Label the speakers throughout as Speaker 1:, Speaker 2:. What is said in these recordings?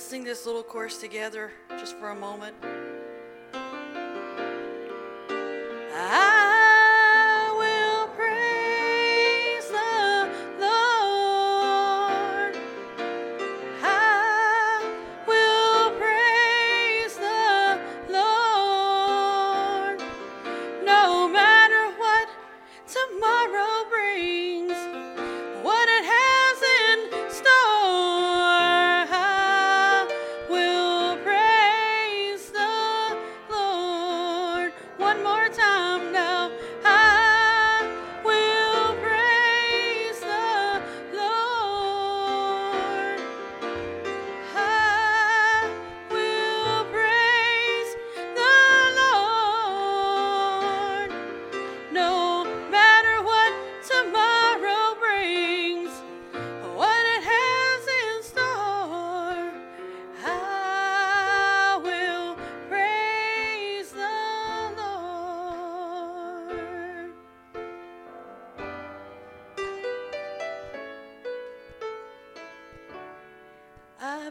Speaker 1: Let's sing this little chorus together just for a moment.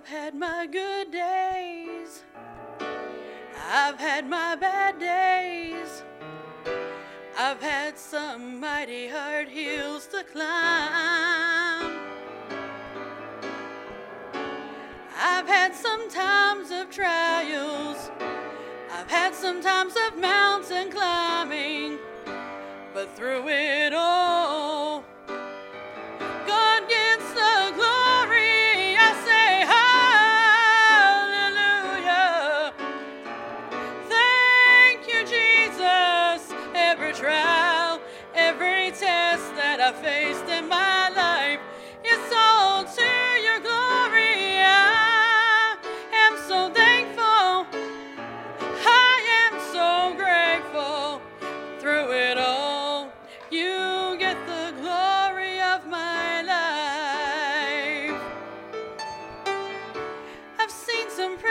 Speaker 1: Had my good days. I've had my bad days. I've had some mighty hard hills to climb. I've had some times of trials. I've had some times of mountain climbing. But through it all,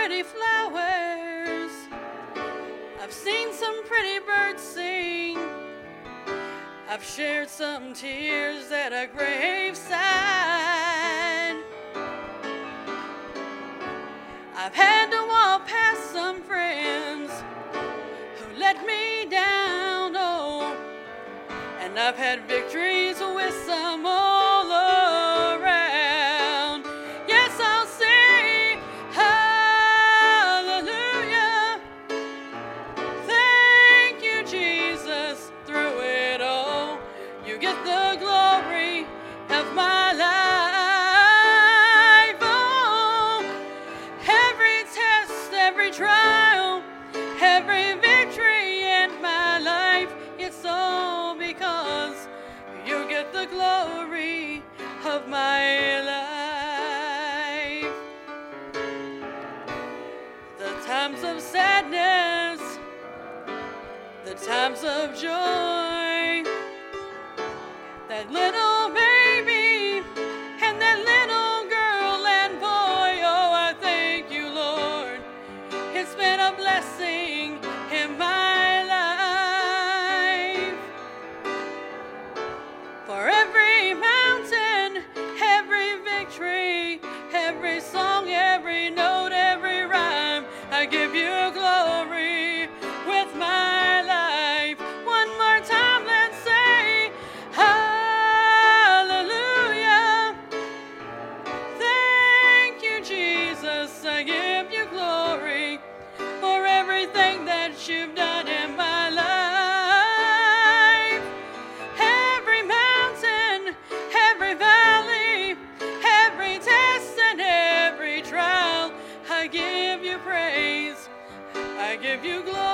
Speaker 1: pretty flowers. I've seen some pretty birds. I've shared some tears at a graveside. I've had to walk past some friends who let me down. Oh, and I've had victories with some all times of sadness, the times of joy. That little baby and that little girl and boy, oh, I thank you, Lord. It's been a blessing in my life. For every mountain, every victory, every song, every note give you glory. If you glow.